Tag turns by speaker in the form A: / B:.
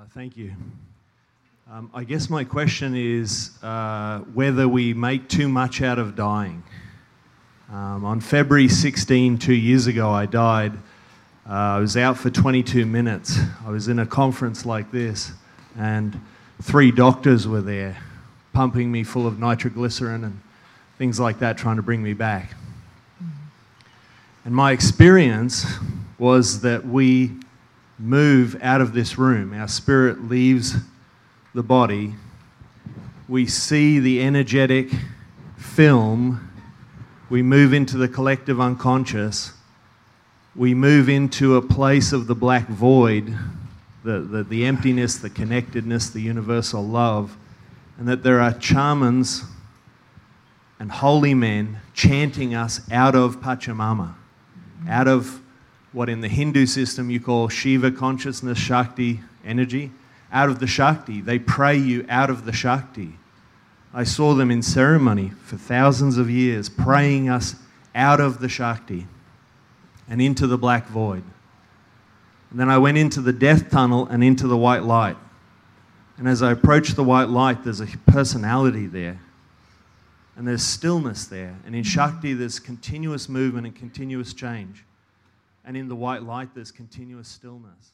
A: Uh, thank you. Um, I guess my question is uh, whether we make too much out of dying. Um, on February 16, two years ago, I died. Uh, I was out for 22 minutes. I was in a conference like this, and three doctors were there pumping me full of nitroglycerin and things like that, trying to bring me back. And my experience was that we move out of this room, our spirit leaves the body, we see the energetic film, we move into the collective unconscious, we move into a place of the black void, the, the, the emptiness, the connectedness, the universal love, and that there are shamans and holy men chanting us out of Pachamama, out of what in the Hindu system you call Shiva consciousness, Shakti energy out of the Shakti. They pray you out of the Shakti. I saw them in ceremony for thousands of years, praying us out of the Shakti and into the black void. And then I went into the death tunnel and into the white light. And as I approached the white light, there's a personality there. And there's stillness there. And in Shakti, there's continuous movement and continuous change. And in the white light, there's continuous stillness.